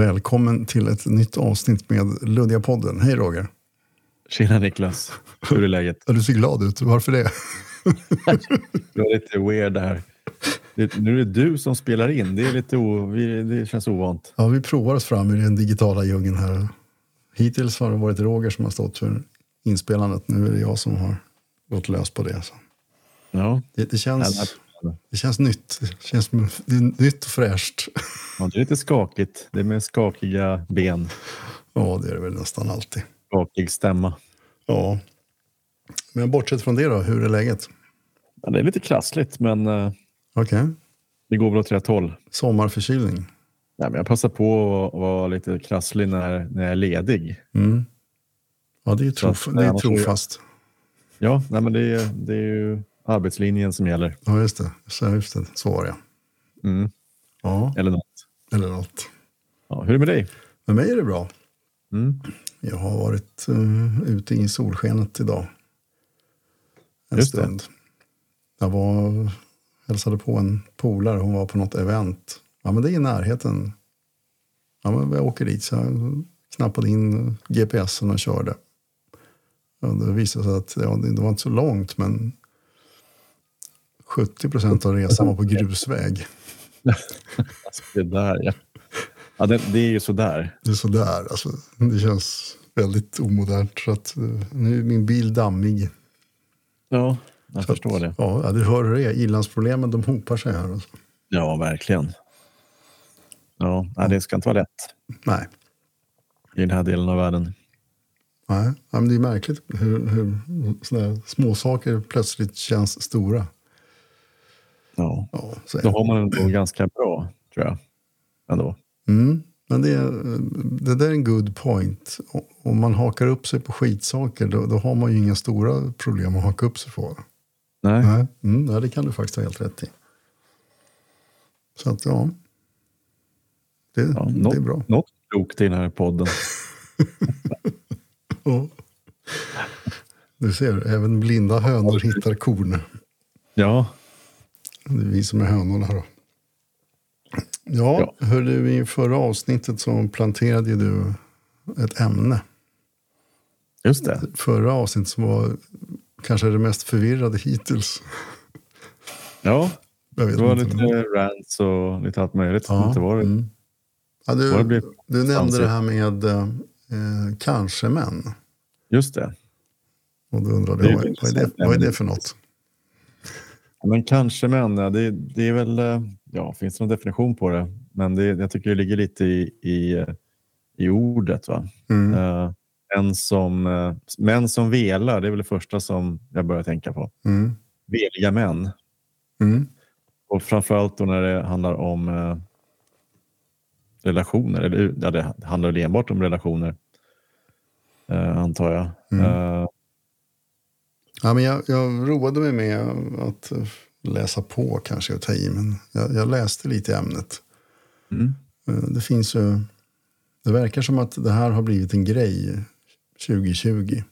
Välkommen till ett nytt avsnitt med Luddiga podden. Hej Roger! Tjena Niklas! Hur är läget? Du ser glad ut. Varför det? Du är lite weird här. Det, nu är det du som spelar in. Det, är lite o, vi, det känns ovant. Ja, vi provar oss fram i den digitala djungeln här. Hittills har det varit Roger som har stått för inspelandet. Nu är det jag som har gått lös på det. Så. Ja. Det, det, känns, det känns nytt. Det, känns, det är nytt och fräscht. Ja, det är lite skakigt. Det är med skakiga ben. Ja, det är det väl nästan alltid. Skakig stämma. Ja. Men bortsett från det då, hur är läget? Ja, det är lite krassligt, men uh, Okej. det går väl åt rätt håll. Sommarförkylning. Ja, men jag passar på att vara lite krasslig när, när jag är ledig. Mm. Ja, det är, trof- det är trofast. Ja, nej, men det, är, det är ju arbetslinjen som gäller. Ja, just det. Så, just det. så var det. Mm. Ja, Eller något. eller något. Ja, hur är det med dig? Med mig är det bra. Mm. Jag har varit uh, ute i solskenet idag. En Just det. stund. Jag var, hälsade på en polare. Hon var på något event. Ja, men det är i närheten. Ja, men jag åker dit. Så jag knappade in GPSen och körde. Ja, det visade sig att ja, det det var inte så långt, men 70 procent av resan var på grusväg. Det där, ja. ja det, det är ju sådär. Det är sådär. Alltså, det känns väldigt omodernt. Så att, eh, nu är min bil dammig. Ja, jag Så förstår att, det. Ja, du hör hur det är. Ilandsproblemen de hopar sig här. Alltså. Ja, verkligen. Ja, nej, det ska inte vara lätt Nej, i den här delen av världen. nej. Men det är märkligt hur, hur små saker plötsligt känns stora. Ja. Ja, Då har man ändå ganska bra, tror jag. Ändå. Mm, men det, är- det där är en good point. Om man hakar upp sig på skitsaker då, då har man ju inga stora problem att haka upp sig på. Nej. Nej, mm, det kan du faktiskt ha helt rätt i. Så att ja, det, Ja, det något, är bra. något klokt i den här podden. Ja. Du ser, även blinda hönor hittar korn. Ja, Det är vi som är hönorna då. Ja, Ja. hörde i förra avsnittet så planterade ju du ett ämne. just det. Förra avsnittet som var kanske det mest förvirrade hittills. Ja, det var inte. lite rants och lite allt möjligt. Ja, Inte var det. mm. ja, Vad det du, du nämnde det här med eh, kanske män. Just det. Och då undrade Det jag, vad, är det, vad är det för något? Men kanske ja, det, det är väl... eh, Ja, finns det någon definition på det? Men det, jag tycker det ligger lite i, i, eh, i ordet. Va? Mm. Uh, män, som, uh, män som velar, det är väl det första som jag börjar tänka på. Mm. Veliga män. Mm. Och framförallt då när det handlar om eh, relationer. Eller, ja, det handlar väl enbart om relationer, eh, antar jag. Mm. Ja, men jag, jag roade mig med att läsa på kanske och ta i, men jag, jag läste lite i ämnet. mm. Eh, Det finns ju, det verkar som att det här har blivit en grej 2020.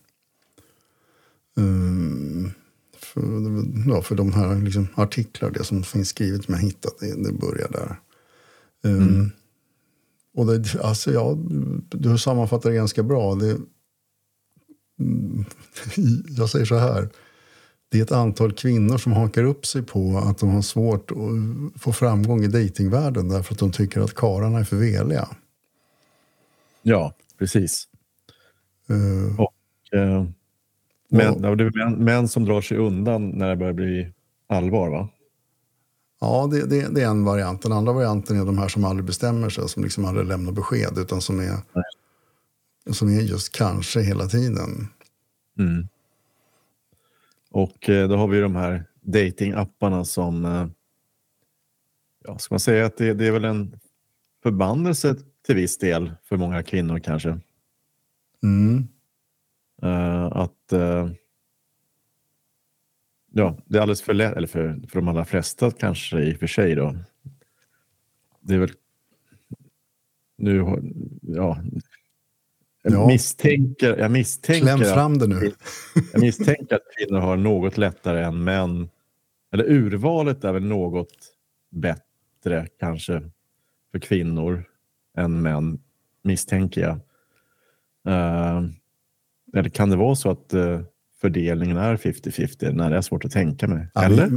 Um, för, ja, för de här liksom, artiklar, det som finns skrivet som jag hittat, det, det börjar där. Um, Och det, alltså, ja, du sammanfattar det ganska bra. Det, mm, jag säger så här. Det är ett antal kvinnor som hakar upp sig på att de har svårt att få framgång i datingvärlden därför att de tycker att karlarna är för veliga. Ja, precis. Eh, Och, eh, män, Och- det är män, män som drar sig undan när det börjar bli allvar, va? ja, det, det, det är en variant. Den andra varianten är de här som aldrig bestämmer sig, som liksom aldrig lämnar besked, utan som är, som är just kanske hela tiden. Mm. Och eh, då har vi de här datingapparna som... Eh, ja, ska man säga att det, det är väl en förbannelse till viss del för många kvinnor kanske. Mm. Eh, att eh, ja, det är alldeles för lätt, eller för, för de allra flesta kanske i och för sig då. Det är väl nu, ja, jag Ja. misstänker, jag misstänker, Kläm att, fram det nu. jag misstänker att kvinnor har något lättare än män. Eller urvalet är väl något bättre kanske för kvinnor än män, misstänker jag. Uh, eller kan det vara så att uh, fördelningen är 50-50? Nej, det är svårt att tänka mig. Eller?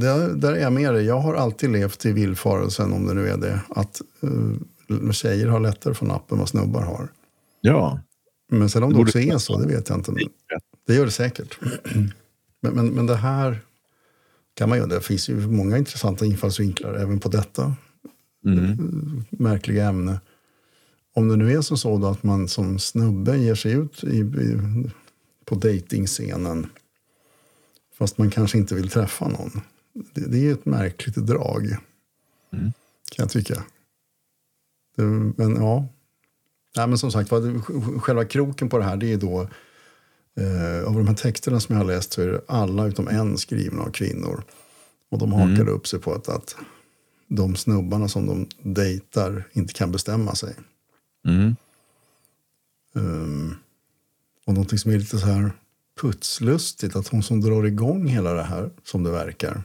där, där är jag med dig. Jag har alltid levt i villfarelsen, om det nu är det, att uh, tjejer har lättare att få napp än vad snubbar har. Ja. Men sen om det, det också är så, det vet jag inte. Det gör det säkert. Men, men, men det här kan man ju, det finns ju många intressanta infallsvinklar även på detta mm. märkliga ämne. Om det nu är så att man som snubbe ger sig ut i, i, på dejtingscenen fast man kanske inte vill träffa någon. Det, det är ett märkligt drag, mm. kan jag tycka. Det, men ja, Nej, men som sagt själva kroken på det här det är då eh, av de här texterna som jag har läst så är det alla utom en skrivna av kvinnor. Och de hakade mm. upp sig på att, att de snubbarna som de dejtar inte kan bestämma sig. Mm. Um, och någonting som är lite så här putslustigt, att hon som drar igång hela det här, som det verkar,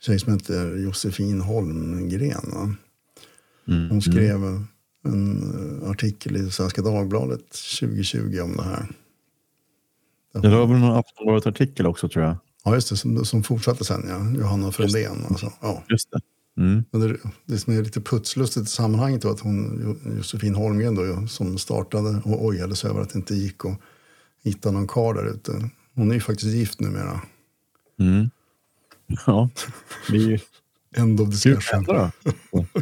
tjej som heter Josefin Holmgren. Mm. Hon skrev mm. En eh, artikel i Svenska Dagbladet 2020 om det här. Det var väl någon Aftonbladet-artikel också tror jag. Ja, just det. Som, som fortsatte sen, ja. Johanna Frändén. Alltså. Ja. Just det. Mm. Men det, det som är lite putslustigt i sammanhanget var att hon, Josefin Holmgren då, som startade och ojade sig över att det inte gick att hitta någon karl där ute. Hon är ju faktiskt gift numera. Mm. Ja, det är ju... End of discussion.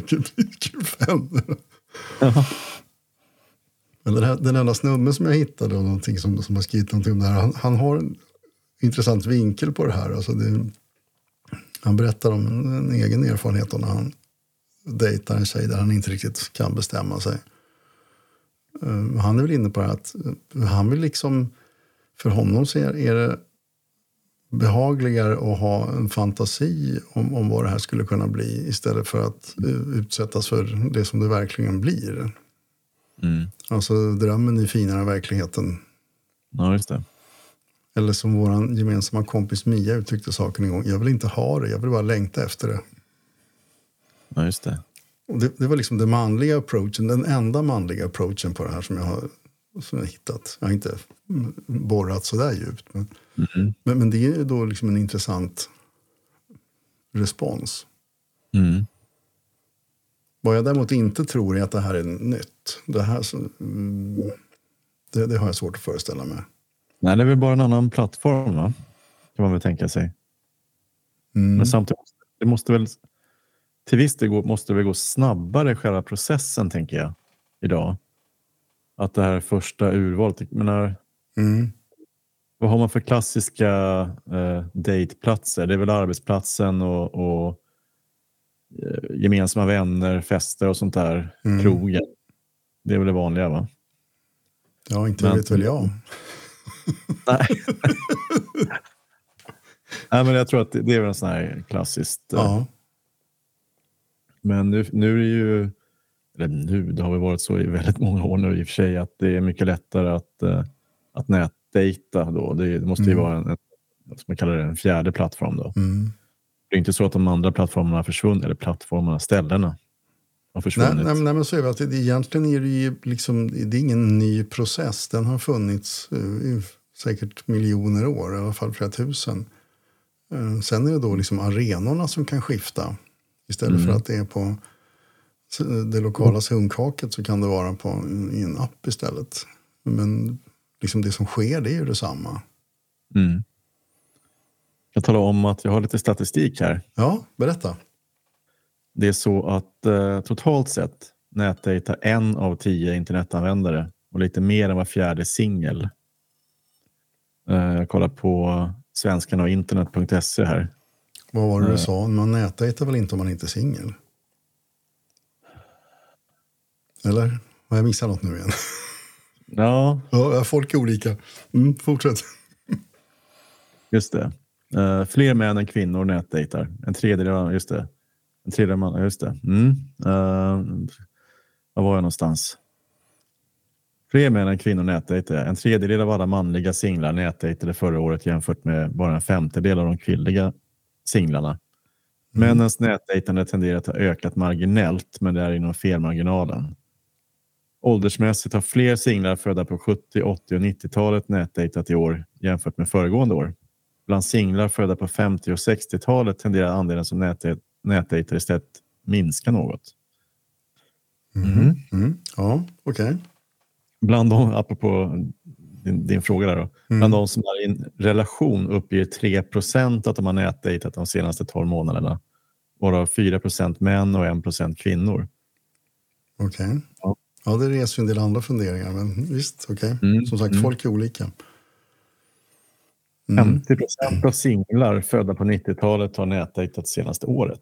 Kul Kul för henne. Men den, här, den enda snubben som jag hittade och någonting som, som har skrivit någonting om det här, han, han har en intressant vinkel på det här. Alltså det, han berättar om en, en egen erfarenhet när han dejtar en tjej där han inte riktigt kan bestämma sig. Uh, han är väl inne på det att uh, han vill liksom, för honom så är, är det behagligare att ha en fantasi om, om vad det här skulle kunna bli istället för att uh, utsättas för det som det verkligen blir. Mm. Alltså drömmen är finare än verkligheten. Ja, just det. Eller som vår gemensamma kompis Mia uttryckte saken en gång. Jag vill inte ha det, jag vill bara längta efter det. Ja, just det. Det, det var liksom den manliga approachen, den enda manliga approachen på det här som jag har, som jag hittat. Jag har inte borrat så där djupt. Men, mm. men, men, det är då liksom en intressant respons. Mm. Vad jag däremot inte tror är att det här är nytt. Det, här, det, det har jag svårt att föreställa mig. Nej, det är väl bara en annan plattform, va? kan man väl tänka sig. Mm. Men samtidigt, det måste väl till viss del måste det väl gå snabbare själva processen, tänker jag, idag. Att det här första urvalet, jag menar, mm. vad har man för klassiska eh, dateplatser? Det är väl arbetsplatsen och, och eh, gemensamma vänner, fester och sånt där, mm. krogen. Det är väl det vanliga, va? Ja, inte Men, vet väl jag. Nej. Nej, men jag tror att det, det är väl en sån här klassiskt. Eh, ja. Men nu, nu är det ju, eller nu, det har väl varit så i väldigt många år nu i och för sig, att det är mycket lättare att, eh, att nätdejta då. Det, måste ju mm. vara en, en, som man kallar det, en fjärde plattform då. Mm. Det är inte så att de andra plattformarna har försvunnit, eller plattformarna, ställena har försvunnit. Nej, nej, nej men så är det, att det, egentligen är det ju liksom, det är ingen ny process. Den har funnits uh, i säkert miljoner år, i alla fall flera tusen. Uh, sen är det då liksom arenorna som kan skifta. Istället mm. för att det är på det lokala sunkhaket så kan det vara på, i en app istället. Men liksom det som sker det är ju detsamma. Mm. Jag talar om att jag har lite statistik här. Ja, berätta. Det är så att eh, totalt sett nätdejtar en av tio internetanvändare och lite mer än var fjärde singel. Eh, jag kollar på svenskarna och internet.se här. Vad var det du eh. sa? Man nätdejtar väl inte om man inte är singel? Eller? Har jag missat något nu igen? Ja. ja folk är olika. Mm, fortsätt. Just det. Uh, fler män än kvinnor nätdejtar. En tredjedel, just det. En tredje man, just det. Mm. Uh, var var jag någonstans? Fler män än kvinnor nätdejtar. En tredjedel av alla manliga singlar nätdejtade förra året jämfört med bara en femtedel av de kvinnliga singlarna. Männens nätdejtande tenderar att ha ökat marginellt, men det är inom felmarginalen. Åldersmässigt har fler singlar födda på 70, 80 och 90-talet nätdejtat i år jämfört med föregående år. Bland singlar födda på 50 och 60-talet tenderar andelen som nätdejtar istället minska något. Mm. Mm. Ja, okej. Okay. Bland de, apropå din, din fråga där då, mm. bland de som är i en relation uppger 3% att de har nätdejtat de senaste 12 månaderna. Varav 4% män och 1% kvinnor. Okej. Okay. Ja. Ja, det reser en del andra funderingar, men visst, okej. Okay. Mm. Som sagt, mm. folk är olika. 50 procent av singlar födda på 90-talet har nätdejtat senaste året.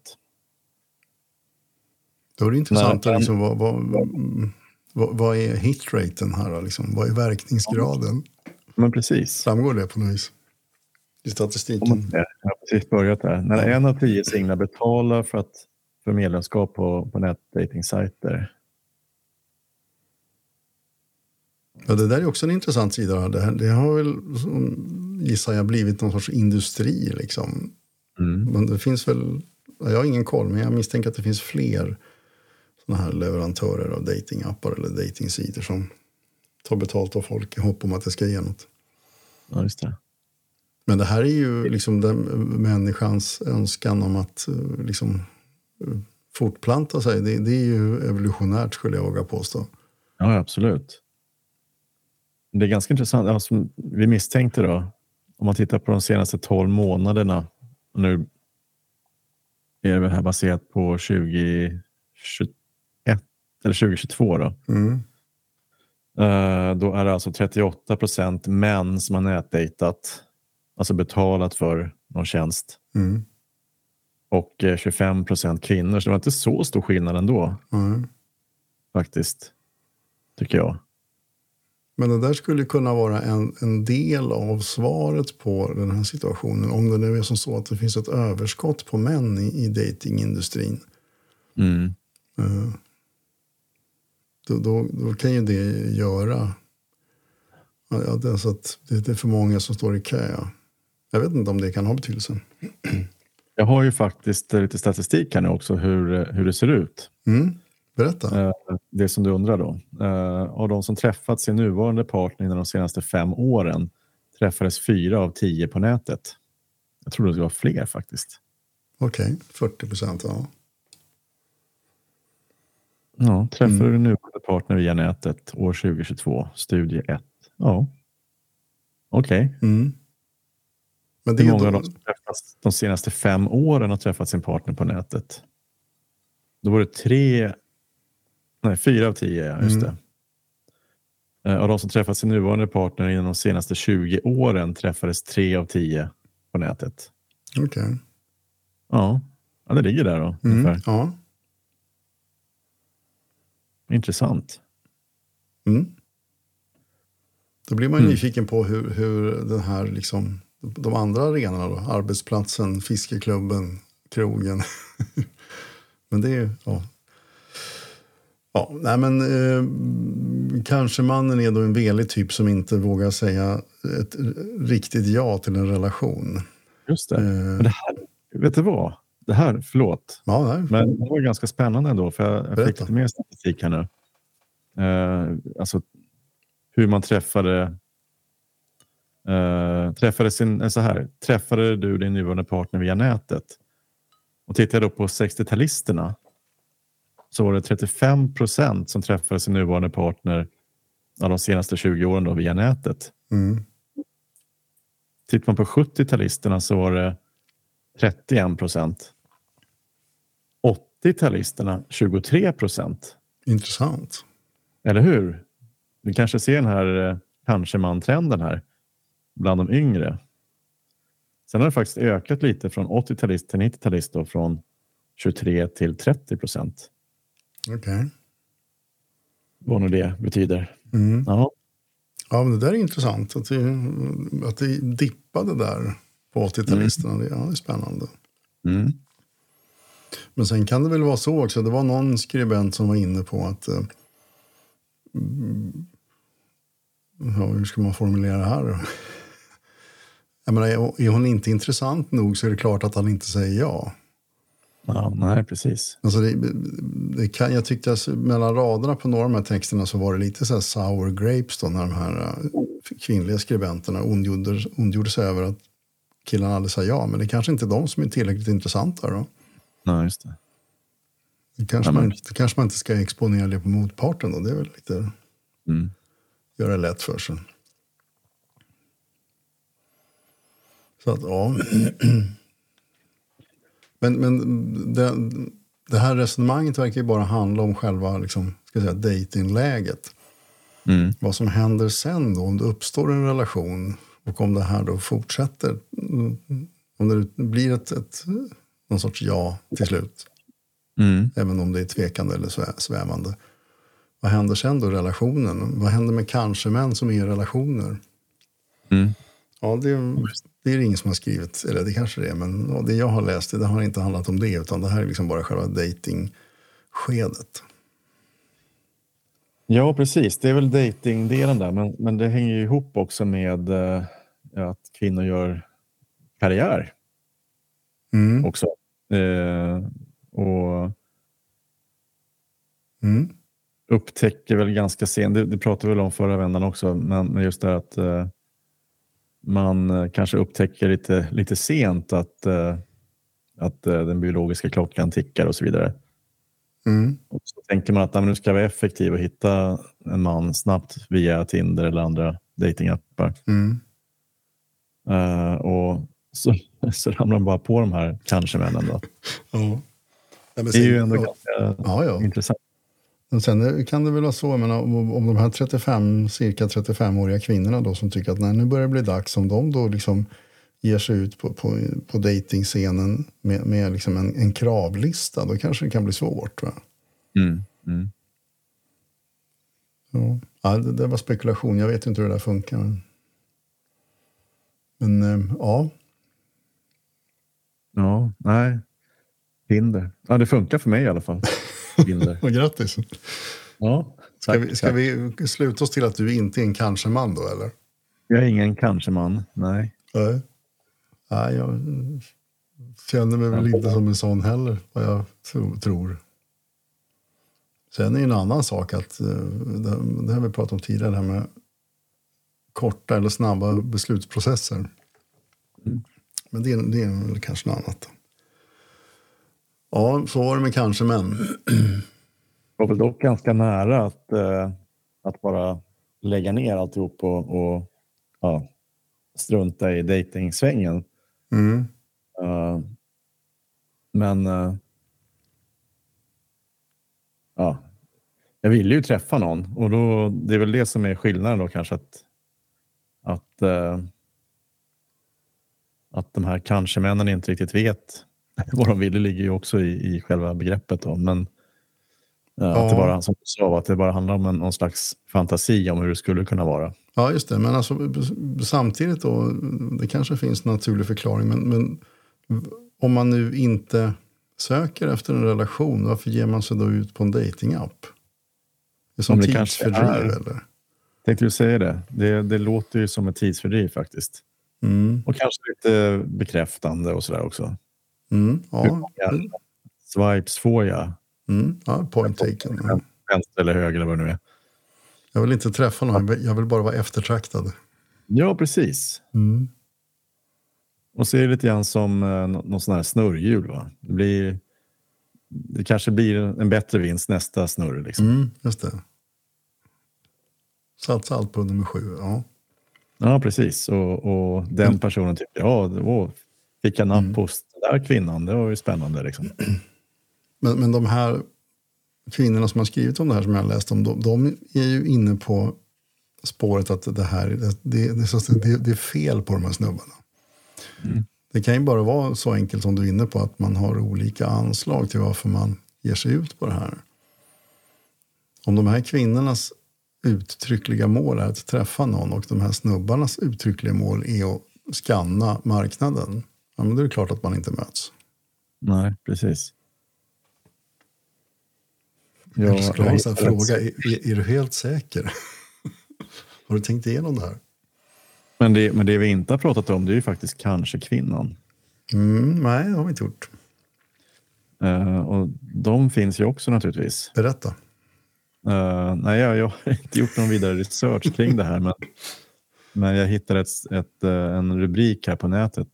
Då är det intressant, Nej, liksom, vad, vad, vad, vad, är hitraten här? Liksom? Vad är verkningsgraden? Men precis. Framgår det på något vis? I statistiken? Jag har precis börjat där. När en av tio singlar betalar för, att, för medlemskap på, på nätdatingsajter. Ja, det där är också en intressant sida. Det, här, det har väl, gissar jag, blivit någon sorts industri. Liksom. Mm. Men det finns väl, jag har ingen koll, men jag misstänker att det finns fler såna här leverantörer av datingappar eller datingsidor som tar betalt av folk i hopp om att det ska ge något. Ja, just det. Men det här är ju liksom den människans önskan om att eh, liksom, eh, fortplanta sig. Det, det är ju evolutionärt skulle jag våga påstå. Ja, absolut. Det är ganska intressant. Alltså, vi misstänkte då, om man tittar på de senaste 12 månaderna, nu är det här baserat på 2021 eller 2022 då. Mm. Uh, då är det alltså 38 procent män som har nätdejtat, alltså betalat för någon tjänst. Mm. Och 25 eh, procent kvinnor, så det var inte så stor skillnad ändå. Mm. Faktiskt, tycker jag. Men det där skulle kunna vara en, en del av svaret på den här situationen. Om det nu är som så att det finns ett överskott på män i, i datingindustrin. Mm. Uh, då, då, då, kan ju det göra ja, det, så att det är för många som står i kö. Jag vet inte om det kan ha betydelse. Jag har ju faktiskt lite statistik här nu också hur, hur det ser ut. Mm. Berätta. Eh, det som du undrar då. Eh, av de som träffat sin nuvarande partner inom de senaste fem åren träffades fyra av tio på nätet. Jag tror det var fler faktiskt. Okej, okay. 40 procent. Ja. Ja, träffade mm. du nuvarande partner via nätet år 2022, studie 1. Ja, okej. Okay. Mm. Men det Hur många då... av de som träffats de senaste fem åren har träffat sin partner på nätet? Då var det tre Nej, fyra av tio, ja, just mm. det. Eh, av de som träffat sin nuvarande partner inom de senaste 20 åren träffades tre av tio på nätet. Okej. Okay. Ja. ja, det ligger där då. Mm. Ja. Intressant. Mm. Då blir man mm. nyfiken på hur, hur den här, liksom, de andra arenorna, då, arbetsplatsen, fiskeklubben, krogen. Men det är ja, Ja, nej men eh, kanske mannen är då en velig typ som inte vågar säga ett riktigt ja till en relation. Just det. Eh. Men det här, vet du vad? Det här, förlåt. Ja, nej. Men det var ganska spännande ändå, för jag, jag fick lite mer statistik här nu. Eh, alltså hur man träffade Uh, träffade, sin, så här, träffade du din nuvarande partner via nätet? Och tittar jag då på 60-talisterna så var det 35 procent som träffade sin nuvarande partner av de senaste 20 åren då, via nätet. Mm. Tittar man på 70-talisterna så var det 31 procent. 80-talisterna 23 procent. Intressant. Eller hur? Vi kanske ser den här eh, kanske man-trenden här bland de yngre. Sen har det faktiskt ökat lite från 80-talist till 90-talist från 23 till 30 procent. Okej. Okay. Vad nu det betyder. Mm. Ja. ja, men det där är intressant. Att det, att det dippade där på 80-talisterna. Mm. Det, ja, det är spännande. Mm. Men sen kan det väl vara så också. Det var någon skribent som var inne på att eh, ja, hur ska man formulera det här? Jag menar, är hon inte intressant nog så är det klart att han inte säger ja. Ja, nej, precis. Alltså det, det kan, jag tyckte att mellan raderna på några av de här texterna så var det lite så här sour grapes då när de här uh, kvinnliga skribenterna ondgjorde, ondgjorde sig över att killarna aldrig sa ja. Men det kanske inte är de som är tillräckligt intressanta då. Nej, just det. Det kanske, Ja, man, det kanske man inte ska exponera det på motparten då. Det är väl lite, Mm. göra det lätt för sig. Så att, ja. Men, men det, det här resonemanget verkar ju bara handla om själva liksom, ska säga, datingläget. Mm. Vad som händer sen då, om det uppstår en relation och om det här då fortsätter. mm, Om det blir ett, ett, någon sorts ja till slut, Mm. även om det är tvekande eller svä- svävande. Vad händer sen då i relationen? Vad händer med kanske-män som är i relationer? Mm. Ja, det, det är det ingen som har skrivit, eller det kanske det är, men ja, det jag har läst det, det har inte handlat om det, utan det här är liksom bara själva dating-skedet. Ja, precis. Det är väl datingdelen där, men, men det hänger ju ihop också med eh, att kvinnor gör karriär Mm. också. Eh, och Mm. upptäcker väl ganska sent, det, det pratade vi väl om förra vändan också, men, men just det att eh, man eh, kanske upptäcker lite, lite sent att, eh, att eh, den biologiska klockan tickar och så vidare. Mm. Och så tänker man att "Ja, men nu ska jag vara effektiv och hitta en man snabbt via Tinder eller andra datingappar. Mm. Eh, och så, så ramlar man bara på de här kanske-männen. Ja. Det är ju ändå ja, ganska ja, ja. intressant. Men sen kan det väl vara så, jag menar, om, de här 35, cirka 35-åriga kvinnorna då som tycker att nej, nu börjar det bli dags, om de då liksom ger sig ut på, på, på dejtingscenen med, med liksom en, en kravlista, då kanske det kan bli svårt. Va? Mm, mm. Ja. Ja, det, det var spekulation, jag vet inte hur det där funkar. Men eh, ja, Ja, nej. Tinder. Ja, det funkar för mig i alla fall. Och grattis. Ja, Ska, tack, vi, ska tack. vi sluta oss till att du inte är en kanske-man då, eller? Jag är ingen kanske-man. Nej. Nej. Nej, jag känner mig väl inte som en sån heller, vad jag tro, tror. Sen är det en annan sak att, eh, det, har vi pratat om tidigare, det här med korta eller snabba beslutsprocesser. Men det, är- det är kanske något annat. Ja, så var det med kanske men. var väl dock ganska nära att, eh, att bara lägga ner alltihop och, och ja, strunta i dejtingsvängen. Mm. Eh, men eh, ja, jag ville ju träffa någon och då, det är väl det som är skillnaden då kanske att, att, eh, att de här kanske-männen inte riktigt vet vad de vill. Det ligger ju också i, i själva begreppet. Då. Men eh, att det Ja. bara, som du sa, att det bara handlar om en, någon slags fantasi om hur det skulle kunna vara. Ja, just det. Men alltså, samtidigt då, det kanske finns en naturlig förklaring, men, men om man nu inte söker efter en relation, varför ger man sig då ut på en datingapp? Det är som det tidsfördriv, eller? Tänkte du säga det? det? Det låter ju som ett tidsfördriv faktiskt. Mm. Och kanske lite bekräftande och sådär också. Mm. Hur Ja. många swipes får jag? Mm. ja, point taken. Vänster eller höger eller vad det nu är. Jag vill inte träffa någon, jag vill bara vara eftertraktad. Ja, precis. Mm. Och så är det lite grann som eh, nå- någon sån här snurrhjul. Va? Det, blir, det kanske blir en bättre vinst nästa snurr. Liksom. Mm, just det. Satsa allt på nummer sju. Ja. Ja, precis. Och, och den personen tycker, ja, åh, fick jag napp hos den där kvinnan, det var ju spännande. Liksom. Men, men de här kvinnorna som har skrivit om det här som jag har läst om, de, de är ju inne på spåret att det här det, det, det, är så- det, det är fel på de här snubbarna. Det kan ju bara vara så enkelt som du är inne på att man har olika anslag till varför man ger sig ut på det här. Om de här kvinnornas uttryckliga mål är att träffa någon och de här snubbarnas uttryckliga mål är att skanna marknaden, ja, men då är det klart att man inte möts. Nej, precis. Jag skulle ha en sån fråga. Är, är, är du helt säker? har du tänkt igenom det här? Men det, men det vi inte har pratat om det är ju faktiskt kanske kvinnan. Mm, nej, det har vi inte gjort. Uh, och de finns ju också naturligtvis. Berätta. Uh, nej, jag, jag, har inte gjort någon vidare research kring det här, men, men jag hittade ett, ett, en rubrik här på nätet.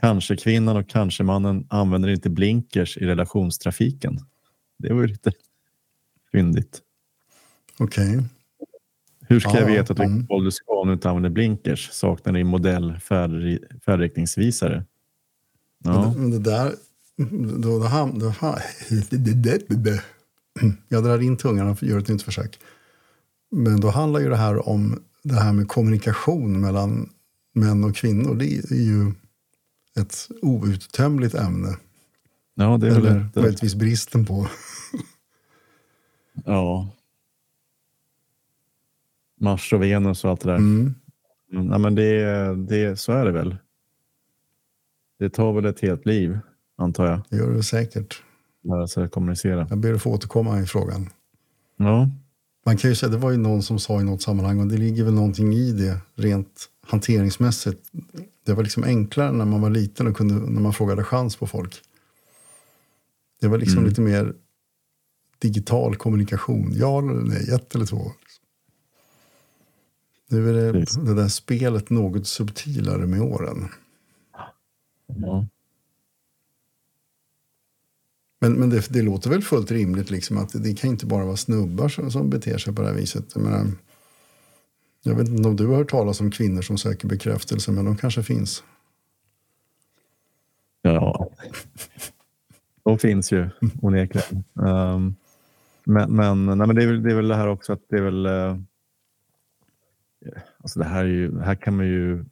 Kanske kvinnan och kanske mannen använder inte blinkers i relationstrafiken. Det var ju lite fyndigt. Okej. Okay. Hur ska ja, jag veta att du mm. du ska om du inte använder blinkers? Saknar din modell färd, färdriktningsvisare? Ja. Men det, där... Då, då, ham, då, jag drar in tungan och gör ett nytt försök. Men då handlar ju det här om det här med kommunikation mellan män och kvinnor. Det är ju ett outtömligt ämne. Ja, det är Eller väl möjligtvis bristen på. ja. Mars och Venus och allt det där. Mm. mm. Ja, men det, det, så är det väl. Det tar väl ett helt liv, antar jag. Det gör det säkert. Lära sig kommunicera. Jag ber att få återkomma i frågan. Ja. Man kan ju säga, det var ju någon som sa i något sammanhang, och det ligger väl någonting i det rent hanteringsmässigt. Det var liksom enklare när man var liten och kunde, när man frågade chans på folk. Det var liksom mm. lite mer digital kommunikation. Ja eller nej, ett eller två. Nu är det, det där spelet något subtilare med åren. Ja. Men, men det, det, låter väl fullt rimligt liksom att det, det, kan inte bara vara snubbar som, som beter sig på det här viset. Jag, menar, jag vet inte om du har hört talas om kvinnor som söker bekräftelse, men de kanske finns. Ja, de finns ju onekligen. Um, men men, nej, men det, är väl, det är väl det här också att det är väl... Uh, alltså det här, är ju, här kan man ju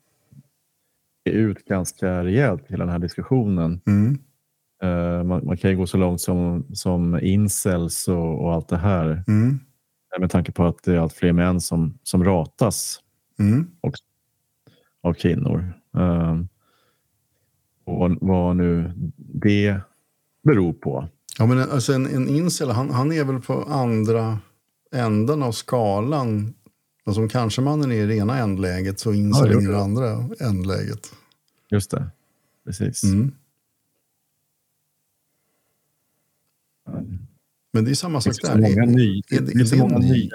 ge ut ganska rejält hela den här diskussionen. Mm. Uh, man, man, kan ju gå så långt som, som incels och, och allt det här. Mm. Med tanke på att det är allt fler män som, som ratas mm. också, av kvinnor. Uh, och vad nu det beror på. Ja, men alltså en, en incel, han, han är väl på andra änden av skalan. Alltså om kanske mannen är i rena ändläget så incel ja, i det andra ändläget. Just det, precis. Mm. Men det är samma sak där. Många ny, är, är, det, är, det många ny,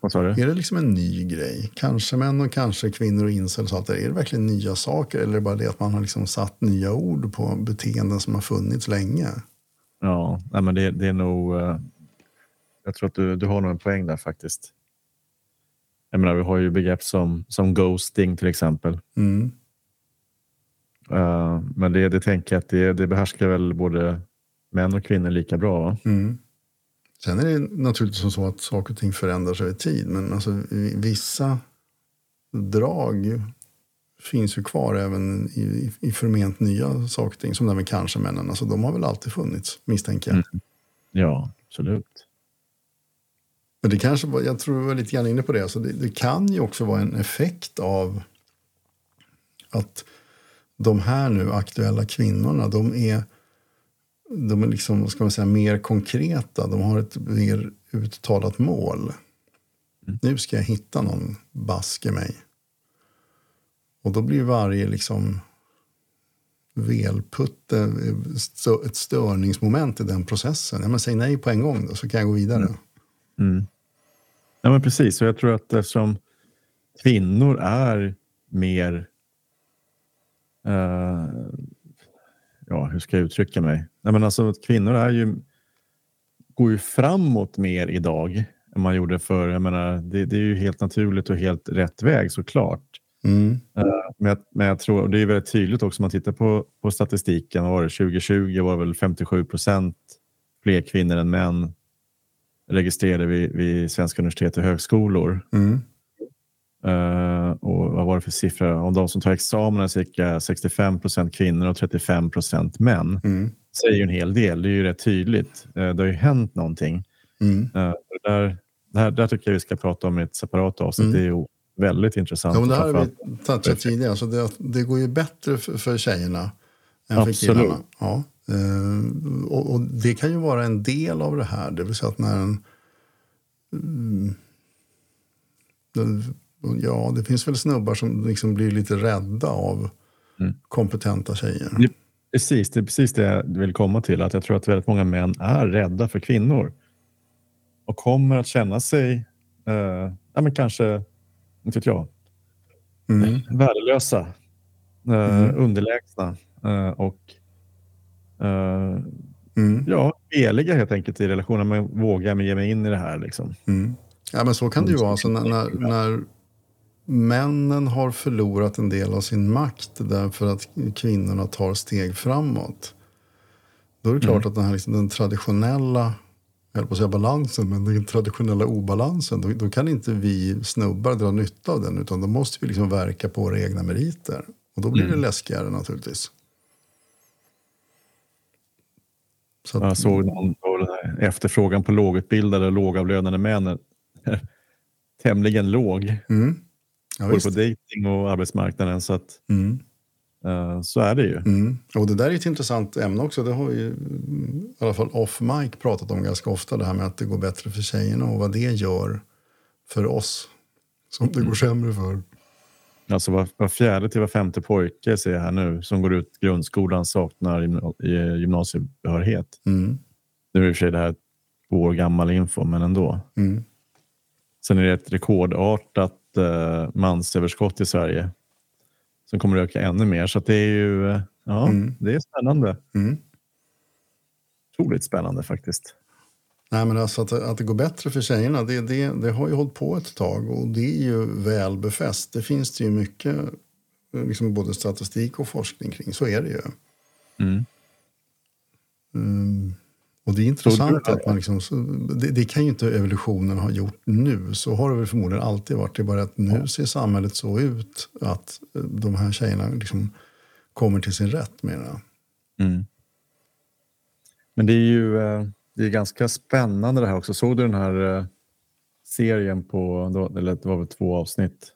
vad sa du? Är det liksom en ny grej? Kanske män och kanske kvinnor och incels Är det verkligen nya saker eller är det bara det att man har liksom satt nya ord på beteenden som har funnits länge? Ja, nej, men det, det är nog... Uh, jag tror att du, du har nog en poäng där faktiskt. Jag menar, vi har ju begrepp som, som ghosting till exempel. Mm. Uh, men det, det tänker jag att det, det behärskar väl både män och kvinnor lika bra. Mm. Sen är det naturligtvis så att saker och ting förändras över tid. Men alltså, vissa drag finns ju kvar även i, i förment nya saker och ting. Som det med kanske männen. Alltså, de har väl alltid funnits, misstänker jag. Mm. Ja, absolut. Men det kanske var, jag tror vi var lite grann inne på det. Alltså det, det kan ju också vara en effekt av att de här nu aktuella kvinnorna, de är de är liksom, ska man säga, mer konkreta. De har ett mer uttalat mål. Mm. Nu ska jag hitta någon baske mig. Och då blir varje liksom velputte ett störningsmoment i den processen. Ja, men säg nej på en gång då, så kan jag gå vidare. Mm. Mm. Ja, men precis. Och jag tror att eftersom kvinnor är mer... Uh, ja, hur ska jag uttrycka mig? Nej, men alltså, kvinnor är ju, går ju framåt mer idag än man gjorde förr. Jag menar, det, det är ju helt naturligt och helt rätt väg såklart. Mm. Uh, men, jag, men jag tror, och det är väldigt tydligt också om man tittar på, på statistiken. Var det 2020 var det väl 57 procent fler kvinnor än män registrerade vid, vid svenska universitet och högskolor. Mm. Uh, och vad var det för siffror? Om de som tar examen är cirka 65 procent kvinnor och 35 procent män. Mm. säger ju en hel del. Det är ju rätt tydligt. Uh, det har ju hänt någonting. Mm. Uh, där, där, där tycker jag vi ska prata om i ett separat avsnitt. Mm. Det är ju väldigt intressant. Ja, men det här har vi touchat tidigare. Alltså det, det går ju bättre för, för tjejerna än Absolut. för killarna. Ja. och, och, det kan ju vara en del av det här. Det vill säga att när en... Mm, Ja, det finns väl snubbar som liksom blir lite rädda av mm. kompetenta tjejer. Det, Precis, det är precis det jag vill komma till. Att jag tror att väldigt många män är rädda för kvinnor. Och kommer att känna sig, eh, ja men kanske, inte vet jag, mm. värdelösa, eh, mm. underlägsna eh, och eh, mm. ja, veliga helt enkelt i relationen. Men vågar ge mig in i det här. Liksom. Mm. Ja, men så kan det ju vara. Alltså, när, när männen har förlorat en del av sin makt därför att kvinnorna tar steg framåt. Då är det klart mm. att den, här, liksom, den traditionella jag på att säga balansen, men den traditionella obalansen, då, då, kan inte vi snubbar dra nytta av den, utan då måste vi liksom verka på våra egna meriter. Och då blir mm. det läskigare naturligtvis. Så att, jag såg någon efterfrågan på lågutbildade och lågavlönade män är tämligen låg. Mm. Ja, både på dating och arbetsmarknaden. Så, att, mm. uh, så är det ju. Mm. Och det där är ett intressant ämne också. Det har vi i alla fall off mic pratat om ganska ofta. Det här med att det går bättre för tjejerna och vad det gör för oss som det går sämre för. Alltså var, var fjärde till var femte pojke ser jag här nu som går ut grundskolan saknar gymnasiebehörighet. Mm. Nu är i och för sig det här två år gammal info, men ändå. Mm. Sen är det ett rekordartat eh, mansöverskott i Sverige som kommer att öka ännu mer. Så det är ju eh, ja, mm. det är spännande. Mm. Otroligt spännande faktiskt. Nej, men alltså att, att det går bättre för tjejerna, det, det, det har ju hållit på ett tag och det är ju väl befäst. Det finns det ju mycket liksom både statistik och forskning kring. Så är det ju. Mm. Mm. Och det är intressant att man liksom, det, det, kan ju inte evolutionen ha gjort nu. Så har det väl förmodligen alltid varit. Det är bara att nu ser samhället så ut att eh, de här tjejerna liksom kommer till sin rätt med mm. Men det är ju eh, det är ganska spännande det här också. Såg du den här eh, serien på, eller det var väl två avsnitt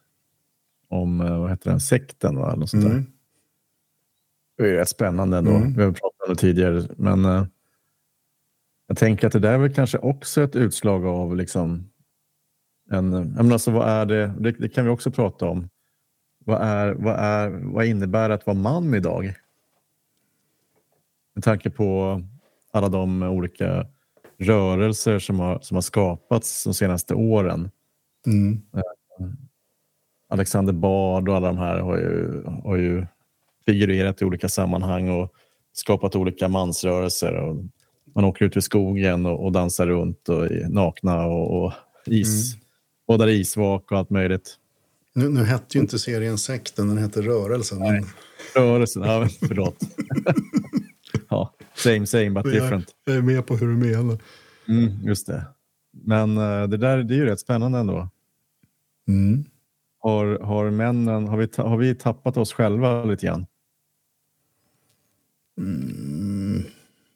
om, vad heter den, sekten va? Eller sånt mm. Det är rätt spännande ändå. Mm. Vi har pratat om det tidigare. Men jag tänker att det där är väl kanske också ett utslag av liksom en, jag menar alltså vad är det, det, det, kan vi också prata om. Vad, är, vad, är, vad innebär det att vara man idag? Med tanke på alla de olika rörelser som har, som har skapats de senaste åren. Mm. Eh, Alexander Bard och alla de här har ju, har ju figurerat i olika sammanhang och skapat olika mansrörelser. Och man åker ut i skogen och, och dansar runt och nakna och, och is, mm. badar isvak och allt möjligt. Nu, nu hette ju inte serien Sekten, den hette Rörelsen. Nej. Rörelsen, ja, förlåt. ja, same same but different. Jag, är med på hur du menar. Mm, just det. Men uh, det där det är ju rätt spännande ändå. Mm. Har, har männen, har vi, har vi tappat oss själva lite grann? Mm.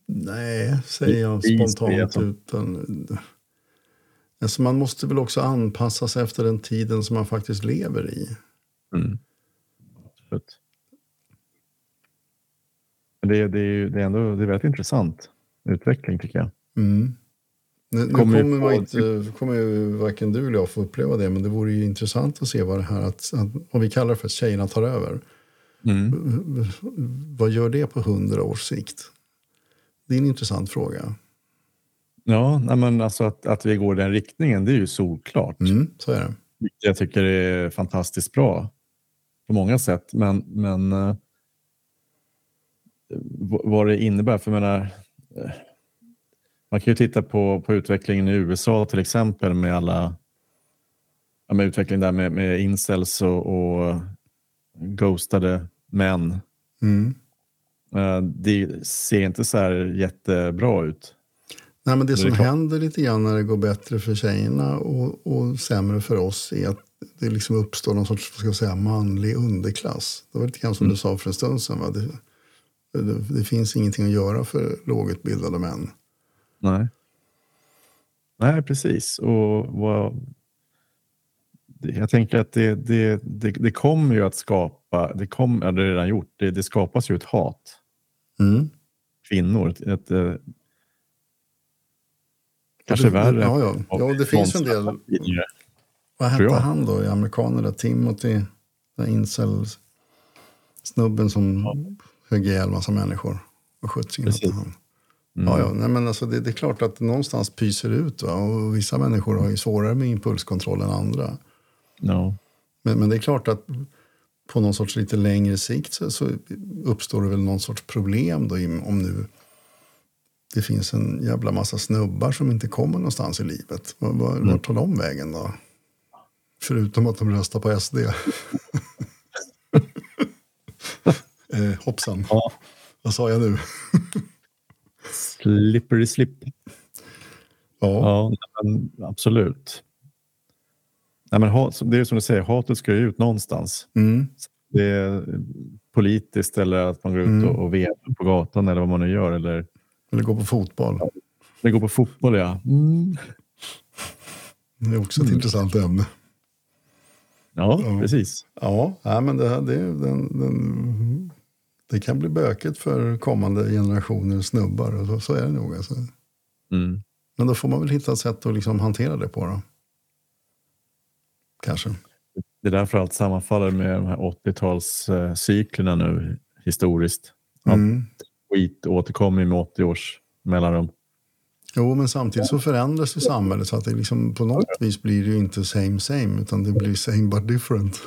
Nej, säger jag spontant. Utan, alltså man måste väl också anpassa sig efter den tiden som man faktiskt lever i. Mm. Absolut. Det, det, är, det är ändå det är väldigt intressant utveckling tycker jag. Mm. Nu, kommer, nu kommer, inte, kommer ju varken du eller jag få uppleva det, men det vore ju intressant att se vad det här, att, att, om vi kallar det för att tjejerna tar över. Mm. Vad gör det på hundra års sikt? Det är en intressant fråga. Ja, men alltså att, att vi går den riktningen, det är ju solklart. Mm, så är det. Jag tycker det är fantastiskt bra på många sätt. Men, men uh, vad det innebär, för jag menar, uh, man kan ju titta på, på utvecklingen i USA till exempel med alla med utveckling där med, med incels och, och ghostade män. Mm. Eh, det ser inte så här jättebra ut. Nej, men det, det som händer lite grann när det går bättre för tjejerna och, och sämre för oss är att det liksom uppstår någon sorts ska säga, manlig underklass. Det var lite grann som mm. du sa för en stund sedan. Va? Det, det, det, finns ingenting att göra för lågutbildade män. Nej. Nej, precis. Och vad, jag tänker att det, det, det, det kommer ju att skapa, det, kom, ja, det är redan gjort, det, det skapas ju ett hat. Mm. Kvinnor. Ett, eh, kanske värre. Ja, ja. ja det finns en del. Vad hette han då i amerikanerna? Timothy, incel snubben som ja. högg ihjäl massa människor och sköt sin Precis. hand. Mm. Ja, ja. Nej, men alltså det, det är klart att någonstans pyser ut. Va? Och vissa människor har ju svårare med impulskontroll än andra. Ja. Men, men det är klart att på någon sorts lite längre sikt så, så uppstår det väl någon sorts problem då om nu det finns en jävla massa snubbar som inte kommer någonstans i livet. Var, var, Vart tar de vägen då? Förutom att de röstar på SD. eh, hoppsan. Ja. Vad sa jag nu? Slippery slip. Ja. Ja, absolut. Nej, men hat, det är som du säger, hatet ska ju ut någonstans. Mm. Det är politiskt eller att man går ut Mm. och, och vevar på gatan eller vad man nu gör. Eller Eller gå på fotboll. det går på fotboll, ja. Mm. Det är också ett intressant ämne. Ja, Ja. precis. Ja, nej, men det, här- det, den, den, det kan bli böket för kommande generationer snubbar. Och så, så är det nog. Alltså. Mm. Men då får man väl hitta ett sätt att liksom hantera det på. Då. Kanske. Det är därför allt sammanfaller med de här 80-talscyklerna nu historiskt. Mm. skit återkommer med 80 års mellanrum. Jo, men samtidigt så förändras ju samhället så att det liksom på något vis blir det ju inte same same utan det blir same but different.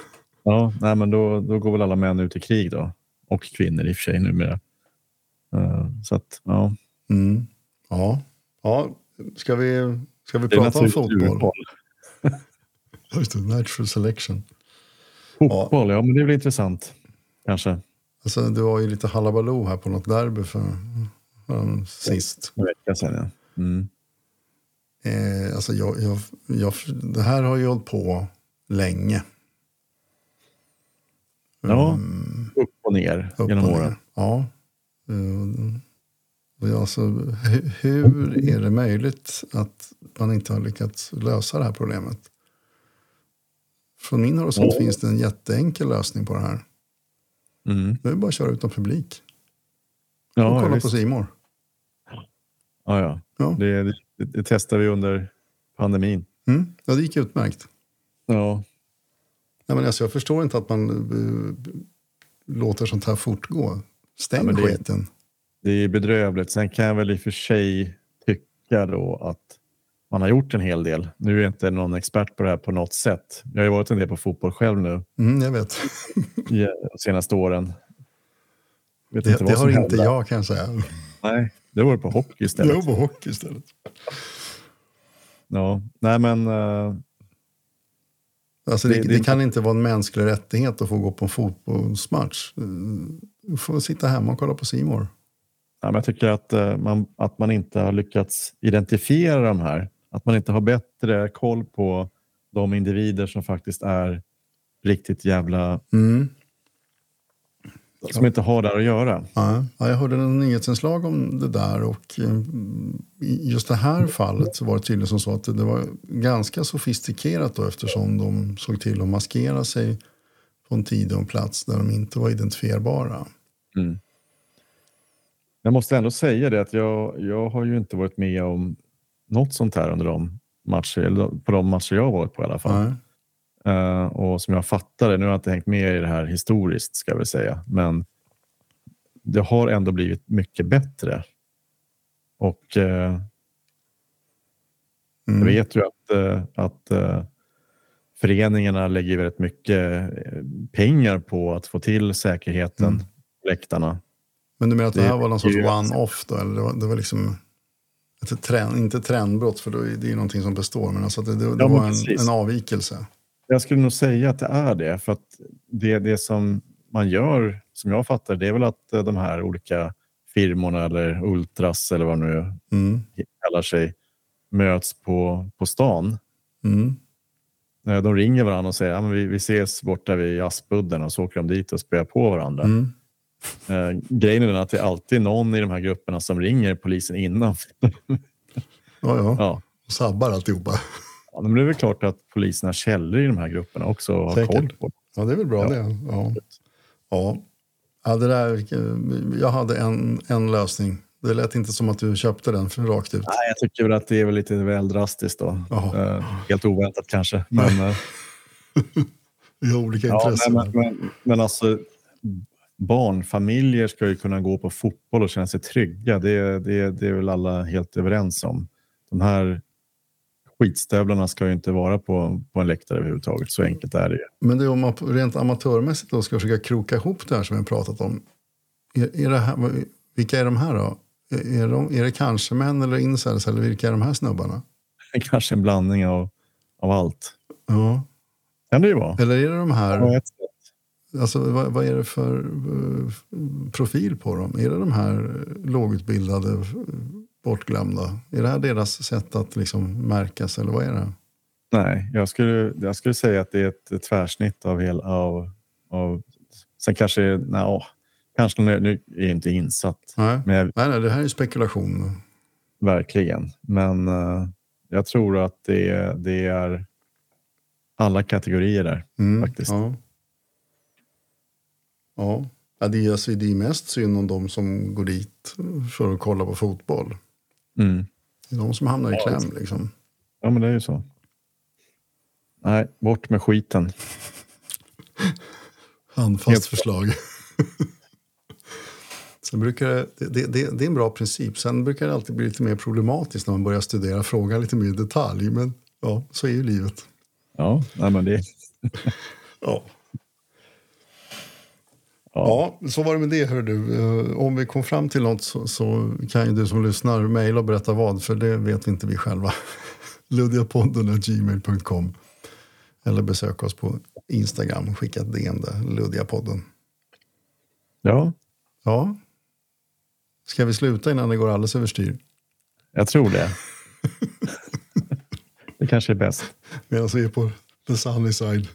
Ja, nej, men då, då går väl alla män ut i krig då. Och kvinnor i och för sig numera. Uh, så att, ja. Mm. Ja. ja, ska vi, ska vi prata om fotboll? Just det, natural selection. Fotboll, ja. men det väl intressant. Kanske. Alltså, det var ju lite halabaloo här på något derby för, för sist. En vecka sedan, ja. Mm. Eh, alltså jag, jag, jag, det här har ju hållit på länge. Ja, Mm, upp och ner upp genom och ner. åren. Ja. Och jag, alltså, hu- hur är det möjligt att man inte har lyckats lösa det här problemet? Från min horisont Ja. finns det en jätteenkel lösning på det här. Mm. Det är bara att köra utan publik och Ja, kolla visst. på Simor. ja, ja. Ja. Det, det, det testar vi under pandemin. Mm. ja, det gick utmärkt. Ja, Nej, men alltså, jag förstår inte att man eh, låter sånt här fortgå. Stäng Ja, det- skiten. det är bedrövligt. Sen kan jag väl i och för sig tycka då att man har gjort en hel del. Nu är jag inte någon expert på det här på något sätt. Jag har ju varit en del på fotboll själv nu Mm, jag vet. i de senaste åren. Vet Det, inte det har inte jag kan jag säga. Nej, det var på hockey istället. Jag var hockey istället. Ja, nej men eh, Alltså, det, Det- det, kan inte vara en mänsklig rättighet att få gå på en fotbollsmatch. Eh, Du får sitta hemma och kolla på Simor. Ja, men jag tycker att, eh, man, att man inte har lyckats identifiera de här. Att man inte har bättre koll på de individer som faktiskt är riktigt jävla... Mm. Som inte har där att göra. Ja, ja, jag hörde en nyhetsinslag om det där och eh, i just det här fallet så var det tydligen som så att det var ganska sofistikerat då eftersom de såg till att maskera sig på en tid och en plats där de inte var identifierbara. Mm. Jag måste ändå säga det att jag, jag har ju inte varit med om något sånt här under de matcher, eller på de matcher jag varit på i alla fall. Eh, och som jag fattar det, nu har jag inte hängt med i det här historiskt ska jag väl säga, men det har ändå blivit mycket bättre. Och jag Mm. vet ju att, eh, att föreningarna lägger väldigt mycket pengar på att få till säkerheten Mm. läktarna. Men du menar att det här var någon sorts one-off? Eller det var, det var liksom ett trend, inte trendbrott för då är det ju någonting som består. Men alltså det, det, det Ja, var en, en avvikelse. Jag skulle nog säga att det är det, för att det, det som man gör, som jag fattar det, är väl att eh, de här olika firmorna eller Ultras eller vad de nu Mm. kallar sig möts på, på stan. Mm. Eh, De ringer varandra och säger att vi, vi ses borta vid Aspudden och så åker de dit och spöar på varandra. Mm. Eh, grejen är den att det är alltid någon i de här grupperna som ringer polisen innan. Ja, ja. ja. Och sabbar alltihopa. Ja, men det är väl klart att polisen har källor i de här grupperna också och har Säkert. koll på. Ja, det är väl bra Ja. det. Ja. Ja. Ja, det där, jag hade en, en lösning. Det lät inte som att du köpte den för rakt ut. Nej, jag tycker väl att det är väl lite väl drastiskt då. Eh, helt oväntat kanske. Men, eh, Vi har olika ja, intressen. nej, men, men, men alltså, barnfamiljer ska ju kunna gå på fotboll och känna sig trygga. Det, det, det är väl alla helt överens om. De här skitstövlarna ska ju inte vara på, på en läktare överhuvudtaget. Så enkelt är det ju. Men det är om man rent amatörmässigt då ska försöka kroka ihop det här som vi har pratat om. Är, är här, vilka är de här då? Är, de, är det kanske män eller incels eller vilka är de här snubbarna? Kanske en blandning av, av allt. Ja. Kan det ju vara. Eller är det de här... Alltså, vad, vad, är det för uh, profil på dem? Är det de här lågutbildade, bortglömda? Är det här deras sätt att liksom märkas eller vad är det? Nej, jag skulle, jag skulle säga att det är ett, tvärsnitt av hela... Av, av, sen kanske... Nej, kanske nu är jag inte insatt. Nej, men jag, nej, nej, det här är spekulation. Verkligen, men uh, jag tror att det, det är alla kategorier där mm, faktiskt. Ja. Ja, ja det, är, alltså, det är mest synd om de som går dit för att kolla på fotboll. Mm. Det är de som hamnar i kläm. Liksom. Ja, men det är ju så. Nej, bort med skiten. Handfast förslag. Sen brukar det, det, det, det, är en bra princip. Sen brukar det alltid bli lite mer problematiskt när man börjar studera frågan lite mer i detalj. Men ja, så är ju livet. Ja, nej, men det... ja. Ja. ja, så var det med det. Hör du. Eh, om vi kom fram till något så, så kan ju du som lyssnar mejla och berätta vad, för det vet inte vi själva. Luddiapodden.gmail.com eller besök oss på Instagram och skicka ett DM Luddiapodden. Ja. Ja. Ska vi sluta innan det går alldeles överstyr? Jag tror det. det kanske är bäst. Medan vi är på the sunny side.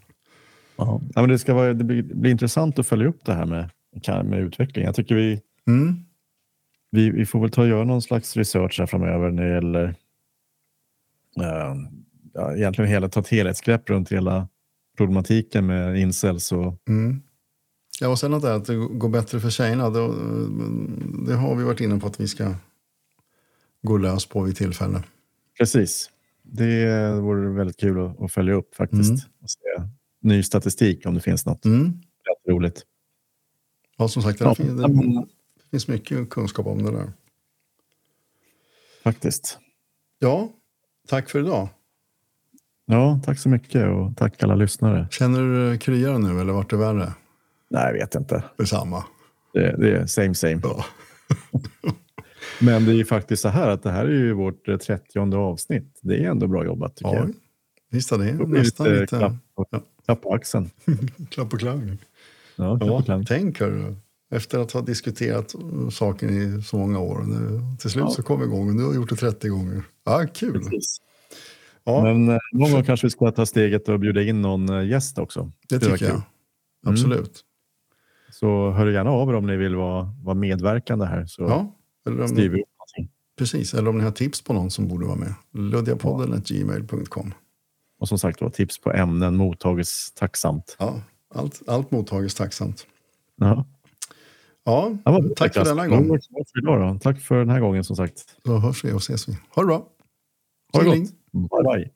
Ja. ja, men det, ska vara, det blir, blir, intressant att följa upp det här med, med utveckling. Jag tycker vi, mm. vi, vi får väl ta och göra någon slags research här framöver när det gäller uh, ja, egentligen hela, ta ett helhetsgrepp runt hela problematiken med incels. Och... Mm. Ja, och sen att det, att det går bättre för tjejerna, det, det har vi varit inne på att vi ska gå lös på vid tillfälle. Precis. Det vore väldigt kul att, att följa upp faktiskt. Mm. Och se ny statistik om det finns något. Mm. Rätt roligt. Ja, som sagt, det, finns, det finns mycket kunskap om det där. Faktiskt. Ja, tack för idag. Ja, tack så mycket och tack alla lyssnare. Känner du dig kryare nu eller vart det värre? Nej, jag vet inte. Detsamma. Det, det är same same. Ja. Men det är ju faktiskt så här att det här är ju vårt 30 avsnitt. Det är ändå bra jobbat tycker ja, jag. Visst är det. Nästan lite... lite... Ja. Klapp på axeln. klapp på klang. Ja, klapp ja, klang. Tänk hör Efter att ha diskuterat saken i så många år. Nu, till slut ja. så kom vi igång och nu har vi gjort det 30 gånger. Ja, kul. Precis. Ja. Men eh, någon gång kanske vi ska ta steget och bjuda in någon eh, gäst också. Det, det tycker jag. Mm. Absolut. Mm. Så hör gärna av er om ni vill vara, vara medverkande här. Så ja, eller om skriver ni, Precis, eller om ni har tips på någon som borde vara med. Luddiapodden.gmail.com Och som sagt var, tips på ämnen mottages tacksamt. Ja, allt, allt mottages tacksamt. Ja. Ja, ja tack för denna gång. Tack för den här gången som sagt. Då hörs vi och ses vi. Ha det bra. Ha det gott. Bye, bye.